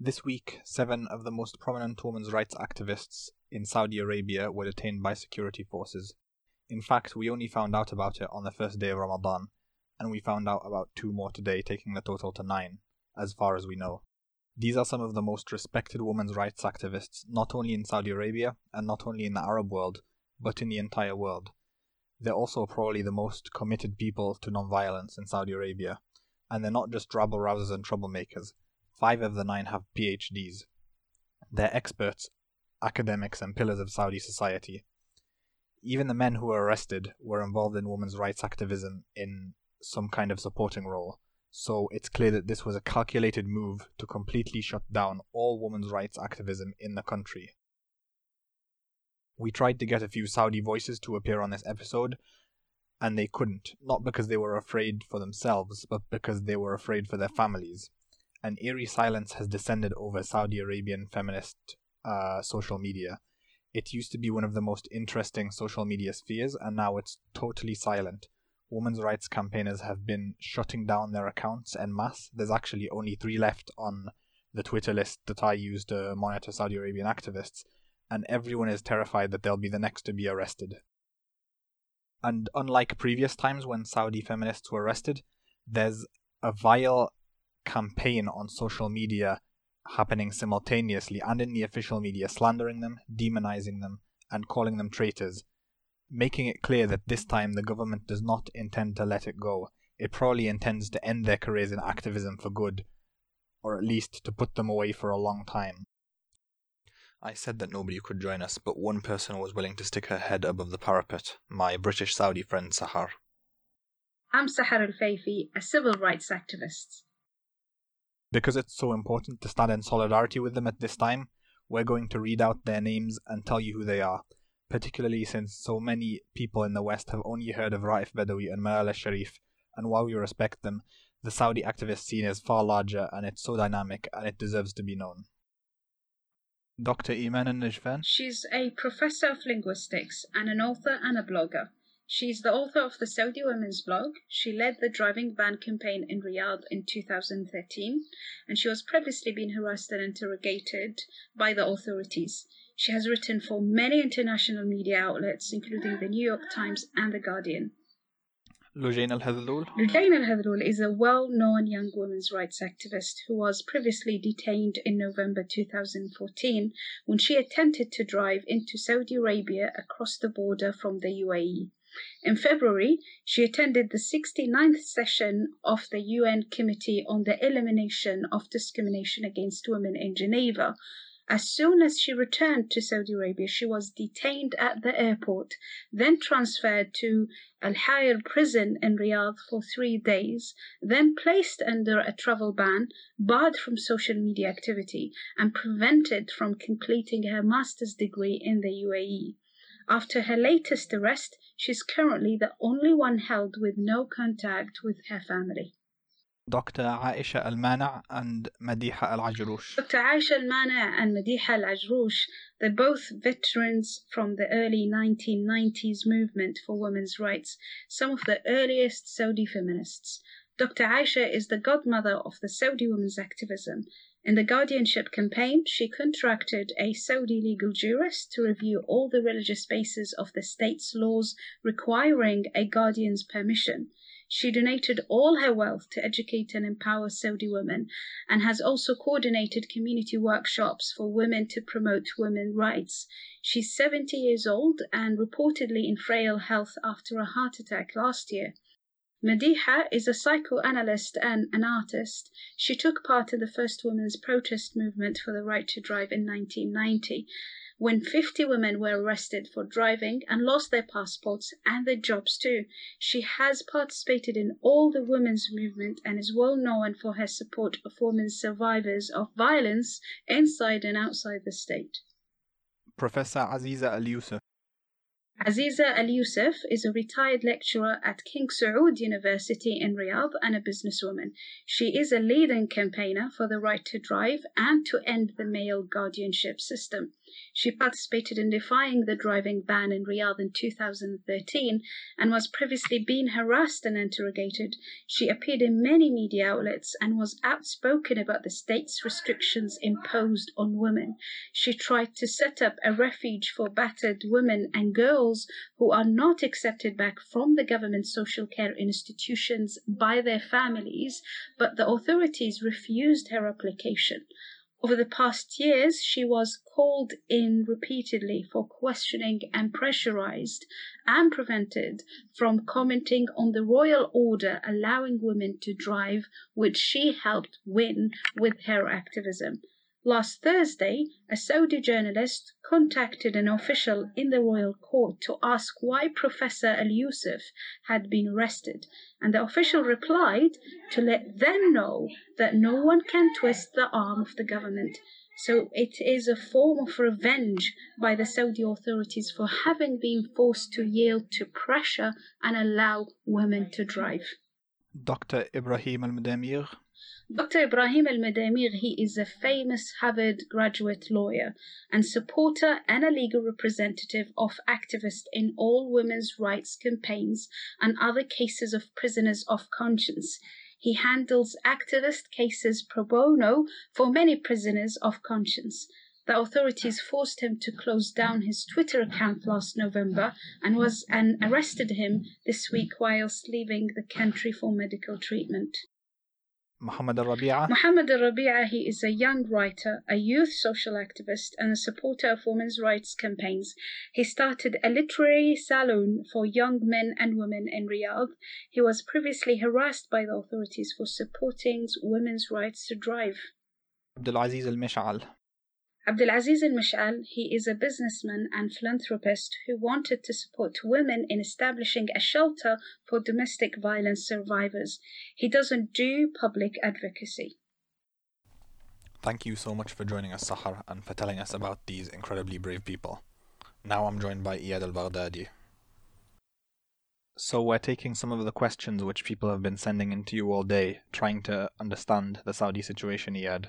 This week, seven of the most prominent women's rights activists in Saudi Arabia were detained by security forces. In fact, we only found out about it on the first day of Ramadan, and we found out about two more today, taking the total to nine, as far as we know. These are some of the most respected women's rights activists, not only in Saudi Arabia and not only in the Arab world, but in the entire world. They're also probably the most committed people to nonviolence in Saudi Arabia, and they're not just rabble rousers and troublemakers. Five of the nine have PhDs. They're experts, academics, and pillars of Saudi society. Even the men who were arrested were involved in women's rights activism in some kind of supporting role, so it's clear that this was a calculated move to completely shut down all women's rights activism in the country. We tried to get a few Saudi voices to appear on this episode, and they couldn't, not because they were afraid for themselves, but because they were afraid for their families. An eerie silence has descended over Saudi Arabian feminist uh, social media. It used to be one of the most interesting social media spheres, and now it's totally silent. Women's rights campaigners have been shutting down their accounts en masse. There's actually only three left on the Twitter list that I use to monitor Saudi Arabian activists, and everyone is terrified that they'll be the next to be arrested. And unlike previous times when Saudi feminists were arrested, there's a vile campaign on social media happening simultaneously and in the official media, slandering them, demonizing them, and calling them traitors, making it clear that this time the government does not intend to let it go. It probably intends to end their careers in activism for good, or at least to put them away for a long time. I said that nobody could join us, but one person was willing to stick her head above the parapet my British Saudi friend Sahar. I'm Sahar Al Faifi, a civil rights activist. Because it's so important to stand in solidarity with them at this time, we're going to read out their names and tell you who they are, particularly since so many people in the West have only heard of Raif Badawi and Manal al-Sharif, and while we respect them, the Saudi activist scene is far larger and it's so dynamic and it deserves to be known. Dr. Iman Nafjan? She's a professor of linguistics and an author and a blogger. She's the author of the Saudi Women's Blog. She led the driving ban campaign in Riyadh in 2013, and she was previously been harassed and interrogated by the authorities. She has written for many international media outlets, including the New York Times and The Guardian. Lujain Al Hathloul. Lujain Al Hathloul is a well known young women's rights activist who was previously detained in November 2014 when she attempted to drive into Saudi Arabia across the border from the UAE. In February, she attended the 69th session of the UN Committee on the Elimination of Discrimination Against Women in Geneva, as soon as she returned to Saudi Arabia, she was detained at the airport, then transferred to Al Hayr prison in Riyadh for three days, then placed under a travel ban, barred from social media activity, and prevented from completing her master's degree in the UAE. After her latest arrest, she's currently the only one held with no contact with her family. Dr. Aisha Al-Mana and Madiha Al-Ajroush. Dr. Aisha Al-Mana and Madiha Al-Ajroush, they're both veterans from the early 1990s movement for women's rights, some of the earliest Saudi feminists. Dr. Aisha is the godmother of the Saudi women's activism. In the guardianship campaign, she contracted a Saudi legal jurist to review all the religious bases of the state's laws requiring a guardian's permission. She donated all her wealth to educate and empower Saudi women and has also coordinated community workshops for women to promote women's rights. She's 70 years old and reportedly in frail health after a heart attack last year. Madiha is a psychoanalyst and an artist. She took part in the first women's protest movement for the right to drive in 1990 when 50 women were arrested for driving and lost their passports and their jobs too. She has participated in all the women's movement and is well known for her support of women survivors of violence inside and outside the state. Professor Aziza Al Yusuf. Aziza Al Yusuf is a retired lecturer at King Saud University in Riyadh and a businesswoman. She is a leading campaigner for the right to drive and to end the male guardianship system. She participated in defying the driving ban in Riyadh in 2013 and was previously being harassed and interrogated. She appeared in many media outlets and was outspoken about the state's restrictions imposed on women. She tried to set up a refuge for battered women and girls who are not accepted back from the government social care institutions by their families, but the authorities refused her application. Over the past years, she was called in repeatedly for questioning and pressurized and prevented from commenting on the royal order allowing women to drive, which she helped win with her activism. Last Thursday, a Saudi journalist contacted an official in the royal court to ask why Professor Al Yusuf had been arrested, and the official replied to let them know that no one can twist the arm of the government. So it is a form of revenge by the Saudi authorities for having been forced to yield to pressure and allow women to drive. Dr. Ibrahim Al Madamir, Dr. Ibrahim Al Madamir, he is a famous Harvard graduate lawyer and supporter and a legal representative of activists in all women's rights campaigns and other cases of prisoners of conscience. He handles activist cases pro bono for many prisoners of conscience. The authorities forced him to close down his Twitter account last November and was and arrested him this week whilst leaving the country for medical treatment. Muhammad Al Rabi'a, Muhammad Al Rabi'a, he is a young writer, a youth social activist, and a supporter of women's rights campaigns. He started a literary salon for young men and women in Riyadh. He was previously harassed by the authorities for supporting women's rights to drive. Abdulaziz Al Mish'al, Abdulaziz Al Mash'al, he is a businessman and philanthropist who wanted to support women in establishing a shelter for domestic violence survivors. He doesn't do public advocacy. Thank you so much for joining us, Sahar, and for telling us about these incredibly brave people. Now I'm joined by Iyad Al Baghdadi. So, we're taking some of the questions which people have been sending in to you all day, trying to understand the Saudi situation, Iyad.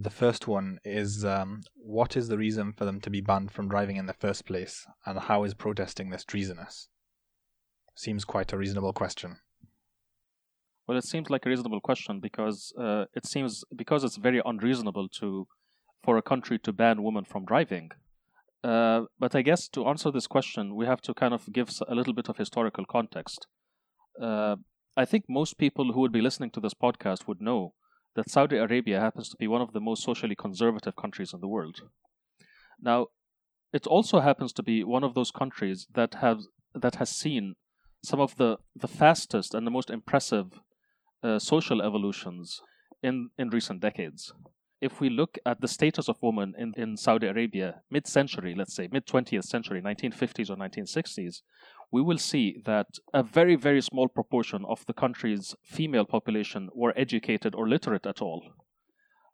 The first one is um, what is the reason for them to be banned from driving in the first place, and how is protesting this treasonous? Seems quite a reasonable question. Well, it seems like a reasonable question because uh, it seems because it's very unreasonable to for a country to ban women from driving. Uh, but I guess to answer this question, we have to kind of give a little bit of historical context. Uh, I think most people who would be listening to this podcast would know that Saudi Arabia happens to be one of the most socially conservative countries in the world. Now, it also happens to be one of those countries that have that has seen some of the, the fastest and the most impressive uh, social evolutions in, in recent decades. If we look at the status of women in, in Saudi Arabia, mid century, let's say, mid 20th century, 1950s or 1960s, we will see that a very, very small proportion of the country's female population were educated or literate at all.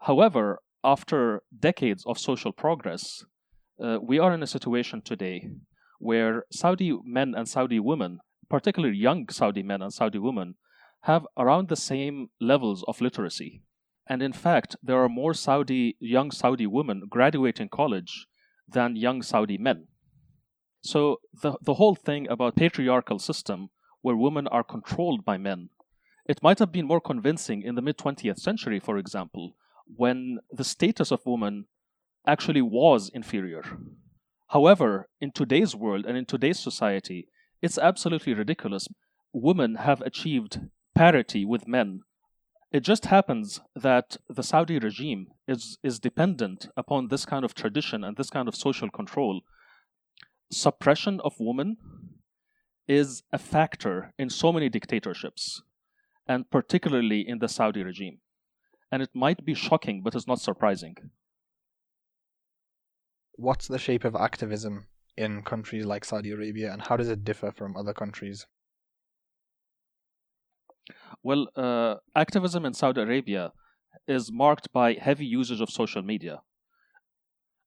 However, after decades of social progress, uh, we are in a situation today where Saudi men and Saudi women, particularly young Saudi men and Saudi women, have around the same levels of literacy. And in fact, there are more Saudi young Saudi women graduating college than young Saudi men. So the the whole thing about patriarchal system where women are controlled by men, it might have been more convincing in the mid 20th century, for example, when the status of women actually was inferior. However, in today's world and in today's society, it's absolutely ridiculous. Women have achieved parity with men. It just happens that the Saudi regime is, is dependent upon this kind of tradition and this kind of social control suppression of women is a factor in so many dictatorships, and particularly in the Saudi regime. And it might be shocking, but it's not surprising. What's the shape of activism in countries like Saudi Arabia, and how does it differ from other countries? Well, uh, activism in Saudi Arabia is marked by heavy usage of social media.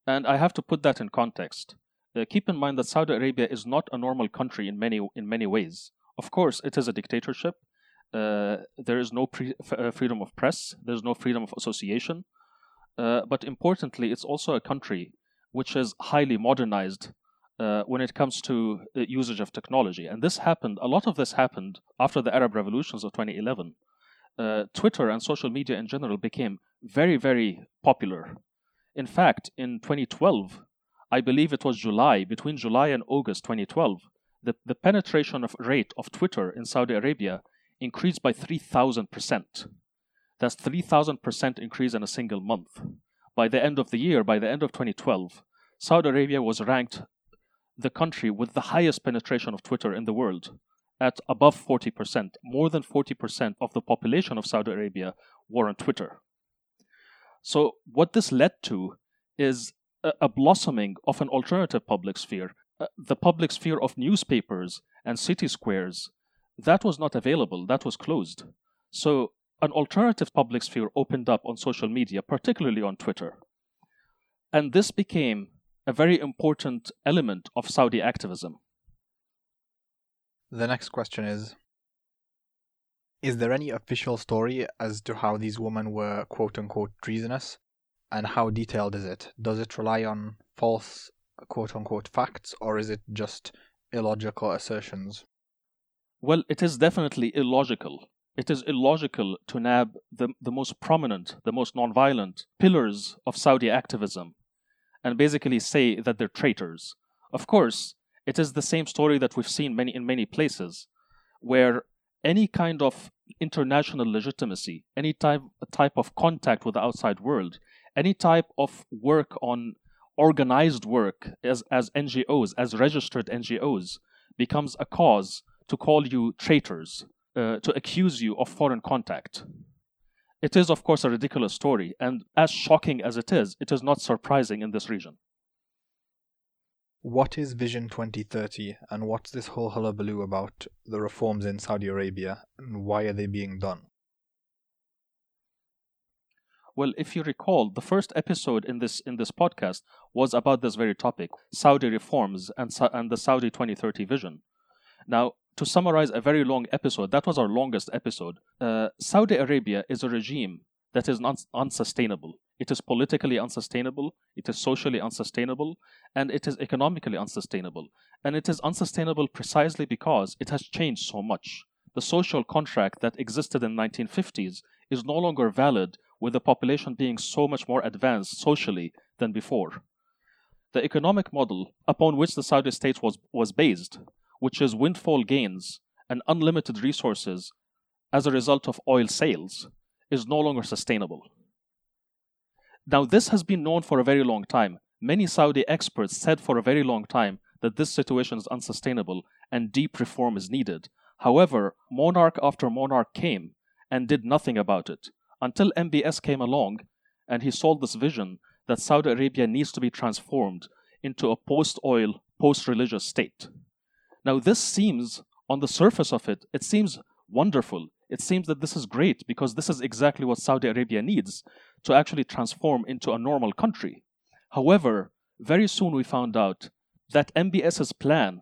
And I have to put that in context. Uh, keep in mind that Saudi Arabia is not a normal country in many in many ways. Of course, it is a dictatorship. Uh, there is no pre- f- uh, freedom of press. There's no freedom of association. Uh, but importantly, it's also a country which is highly modernized uh, when it comes to uh, usage of technology. And this happened, a lot of this happened after the Arab revolutions of 2011. Uh, Twitter and social media in general became very, very popular. In fact, in 2012, I believe it was July, between July and August 2012, the, the penetration of rate of Twitter in Saudi Arabia increased by 3,000%. That's 3,000% increase in a single month. By the end of the year, by the end of 2012, Saudi Arabia was ranked the country with the highest penetration of Twitter in the world at above 40%. More than 40% of the population of Saudi Arabia were on Twitter. So, what this led to is a, blossoming of an alternative public sphere, uh, the public sphere of newspapers and city squares. That was not available, that was closed. So, an alternative public sphere opened up on social media, particularly on Twitter. And this became a very important element of Saudi activism. The next question is Is there any official story as to how these women were quote unquote treasonous? And how detailed is it? Does it rely on false quote unquote facts or is it just illogical assertions? Well, it is definitely illogical. It is illogical to nab the, the most prominent, the most nonviolent pillars of Saudi activism and basically say that they're traitors. Of course, it is the same story that we've seen many in many places, where any kind of international legitimacy, any type type of contact with the outside world, any type of work on organized work as, as NGOs, as registered NGOs, becomes a cause to call you traitors, uh, to accuse you of foreign contact. It is, of course, a ridiculous story, and as shocking as it is, it is not surprising in this region. What is Vision 2030, and what's this whole hullabaloo about the reforms in Saudi Arabia, and why are they being done? Well, if you recall, the first episode in this in this podcast was about this very topic: Saudi reforms and and the Saudi 2030 vision. Now, to summarize a very long episode, that was our longest episode. Uh, Saudi Arabia is a regime that is un- unsustainable. It is politically unsustainable, it is socially unsustainable, and it is economically unsustainable. And it is unsustainable precisely because it has changed so much. The social contract that existed in the 1950s is no longer valid with the population being so much more advanced socially than before. The economic model upon which the Saudi state was, was based which is windfall gains and unlimited resources as a result of oil sales, is no longer sustainable. Now, this has been known for a very long time. Many Saudi experts said for a very long time that this situation is unsustainable and deep reform is needed. However, monarch after monarch came and did nothing about it until MBS came along and he sold this vision that Saudi Arabia needs to be transformed into a post oil, post religious state. Now, this seems, on the surface of it, it seems wonderful. It seems that this is great because this is exactly what Saudi Arabia needs to actually transform into a normal country. However, very soon we found out that MBS's plan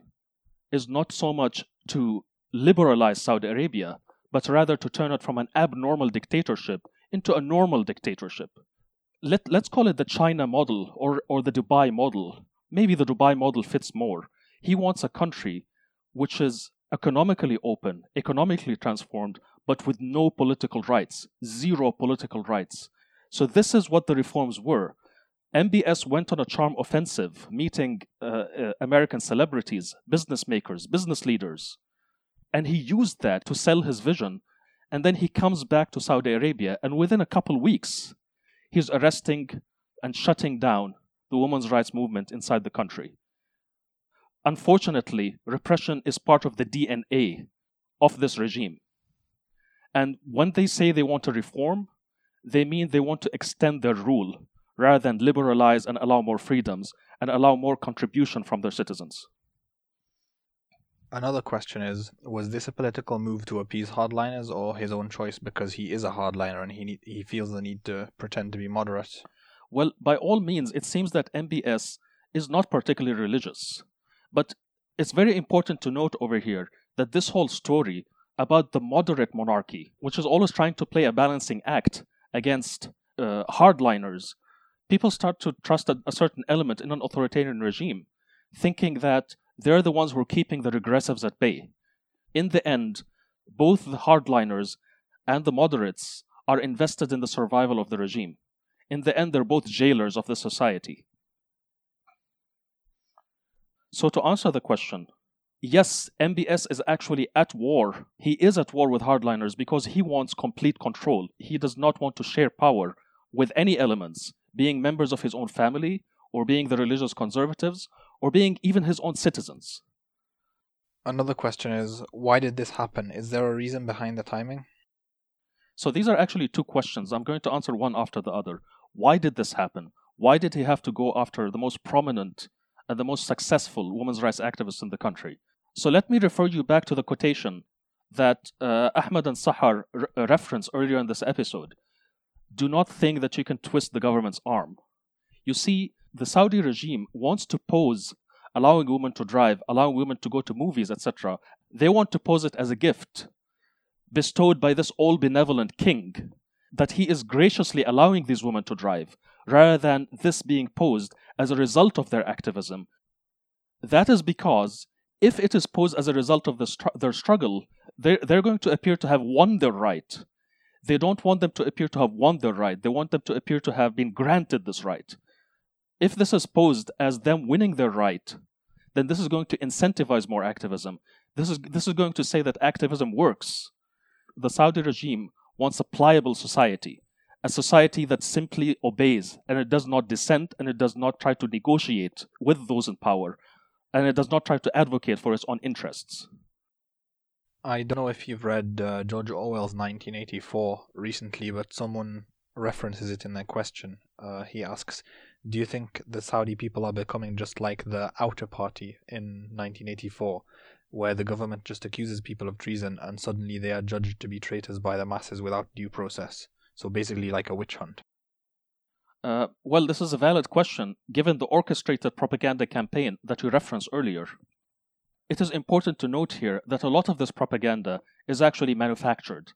is not so much to liberalize Saudi Arabia, but rather to turn it from an abnormal dictatorship into a normal dictatorship. Let, let's call it the China model or, or the Dubai model. Maybe the Dubai model fits more. He wants a country which is economically open, economically transformed, but with no political rights, zero political rights. So, this is what the reforms were. MBS went on a charm offensive, meeting uh, uh, American celebrities, business makers, business leaders. And he used that to sell his vision. And then he comes back to Saudi Arabia, and within a couple weeks, he's arresting and shutting down the women's rights movement inside the country. Unfortunately, repression is part of the DNA of this regime. And when they say they want to reform, they mean they want to extend their rule rather than liberalize and allow more freedoms and allow more contribution from their citizens. Another question is Was this a political move to appease hardliners or his own choice because he is a hardliner and he, he feels the need to pretend to be moderate? Well, by all means, it seems that MBS is not particularly religious. But it's very important to note over here that this whole story about the moderate monarchy, which is always trying to play a balancing act against uh, hardliners, people start to trust a, a certain element in an authoritarian regime, thinking that they're the ones who are keeping the regressives at bay. In the end, both the hardliners and the moderates are invested in the survival of the regime. In the end, they're both jailers of the society. So, to answer the question, yes, MBS is actually at war. He is at war with hardliners because he wants complete control. He does not want to share power with any elements, being members of his own family, or being the religious conservatives, or being even his own citizens. Another question is why did this happen? Is there a reason behind the timing? So these are actually two questions. I'm going to answer one after the other. Why did this happen? Why did he have to go after the most prominent and the most successful women's rights activists in the country? So let me refer you back to the quotation that uh, Ahmed and Sahar re- uh, referenced earlier in this episode. Do not think that you can twist the government's arm. You see, the Saudi regime wants to pose allowing women to drive, allowing women to go to movies, etc. They want to pose it as a gift bestowed by this all benevolent king, that he is graciously allowing these women to drive, rather than this being posed as a result of their activism. That is because if it is posed as a result of the str- their struggle, they're, they're going to appear to have won their right. They don't want them to appear to have won their right. They want them to appear to have been granted this right. If this is posed as them winning their right, then this is going to incentivize more activism. This is, this is going to say that activism works the Saudi regime wants a pliable society, a society that simply obeys and it does not dissent and it does not try to negotiate with those in power and it does not try to advocate for its own interests. I don't know if you've read uh, George Orwell's 1984 recently, but someone references it in their question. Uh, he asks, Do you think the Saudi people are becoming just like the outer party in 1984, where the government just accuses people of treason and suddenly they are judged to be traitors by the masses without due process. So basically, like a witch hunt. Uh, well, this is a valid question given the orchestrated propaganda campaign that you referenced earlier. It is important to note here that a lot of this propaganda is actually manufactured.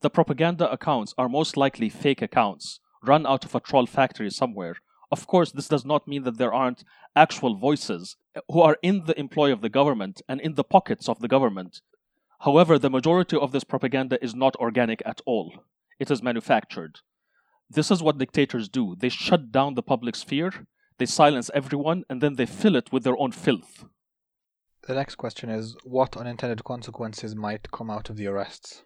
The propaganda accounts are most likely fake accounts, run out of a troll factory somewhere, of course, this does not mean that there aren't actual voices who are in the employ of the government and in the pockets of the government. However, the majority of this propaganda is not organic at all. It is manufactured. This is what dictators do. They shut down the public sphere, they silence everyone, and then they fill it with their own filth. The next question is what unintended consequences might come out of the arrests?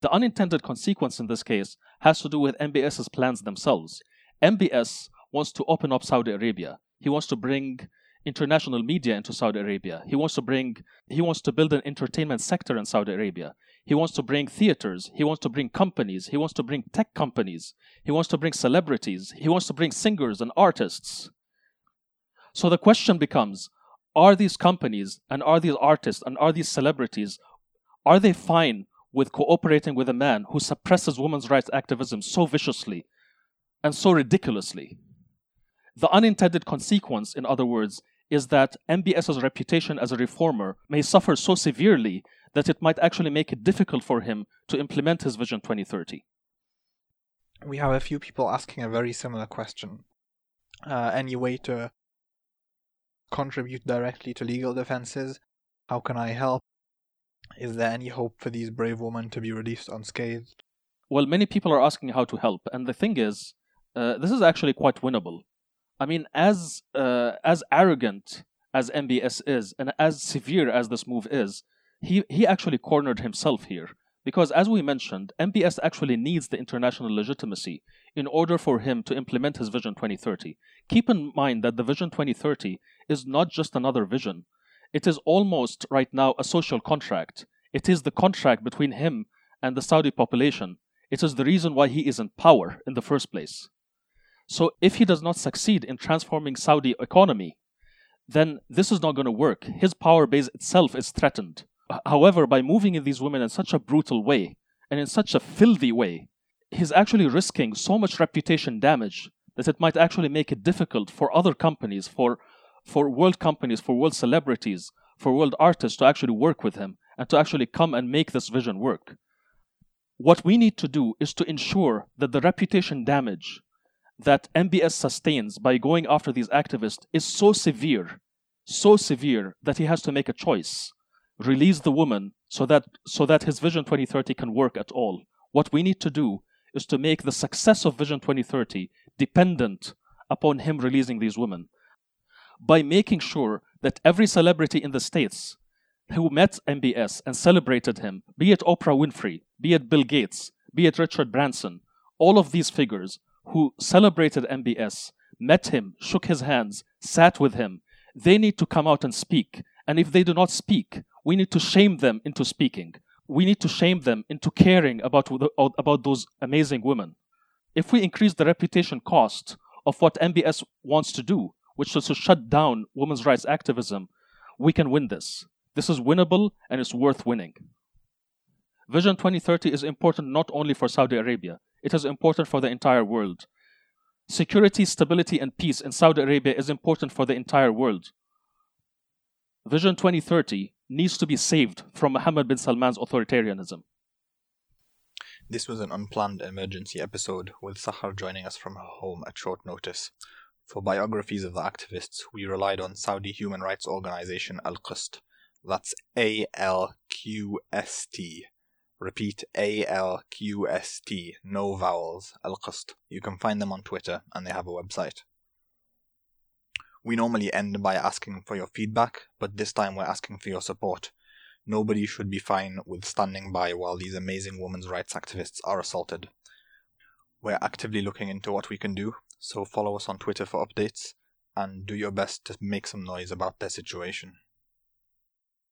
The unintended consequence in this case has to do with MBS's plans themselves. MBS wants to open up Saudi Arabia. He wants to bring international media into Saudi Arabia. He wants to bring he wants to build an entertainment sector in Saudi Arabia. He wants to bring theaters, he wants to bring companies, he wants to bring tech companies, he wants to bring celebrities, he wants to bring singers and artists. So the question becomes are these companies and are these artists and are these celebrities are they fine with cooperating with a man who suppresses women's rights activism so viciously and so ridiculously? The unintended consequence, in other words, is that MBS's reputation as a reformer may suffer so severely that it might actually make it difficult for him to implement his Vision 2030. We have a few people asking a very similar question. Uh, any way to contribute directly to legal defenses? How can I help? Is there any hope for these brave women to be released unscathed? Well, many people are asking how to help, and the thing is, uh, this is actually quite winnable. I mean, as uh, as arrogant as MBS is, and as severe as this move is, he he actually cornered himself here because, as we mentioned, MBS actually needs the international legitimacy in order for him to implement his Vision 2030. Keep in mind that the Vision 2030 is not just another vision; it is almost right now a social contract. It is the contract between him and the Saudi population. It is the reason why he is in power in the first place. So if he does not succeed in transforming Saudi economy, then this is not going to work. His power base itself is threatened. However, by moving in these women in such a brutal way and in such a filthy way, he's actually risking so much reputation damage that it might actually make it difficult for other companies, for for world companies, for world celebrities, for world artists to actually work with him and to actually come and make this vision work. What we need to do is to ensure that the reputation damage that MBS sustains by going after these activists is so severe, so severe that he has to make a choice. Release the woman so that so that his Vision 2030 can work at all. What we need to do is to make the success of Vision 2030 dependent upon him releasing these women by making sure that every celebrity in the States who met MBS and celebrated him, be it Oprah Winfrey, be it Bill Gates, be it Richard Branson, all of these figures who celebrated MBS, met him, shook his hands, sat with him, they need to come out and speak. And if they do not speak, we need to shame them into speaking. We need to shame them into caring about, about those amazing women. If we increase the reputation cost of what MBS wants to do, which is to shut down women's rights activism, we can win this. This is winnable and it's worth winning. Vision 2030 is important not only for Saudi Arabia, it is important for the entire world. Security, stability, and peace in Saudi Arabia is important for the entire world. Vision 2030 needs to be saved from Mohammed bin Salman's authoritarianism. This was an unplanned emergency episode, with Sahar joining us from her home at short notice. For biographies of the activists, we relied on Saudi human rights organization Al Qist. That's A L Q S T. Repeat A L Q S T, no vowels, Al Qist. You can find them on Twitter and they have a website. We normally end by asking for your feedback, but this time we're asking for your support. Nobody should be fine with standing by while these amazing women's rights activists are assaulted. We're actively looking into what we can do, so follow us on Twitter for updates and do your best to make some noise about their situation.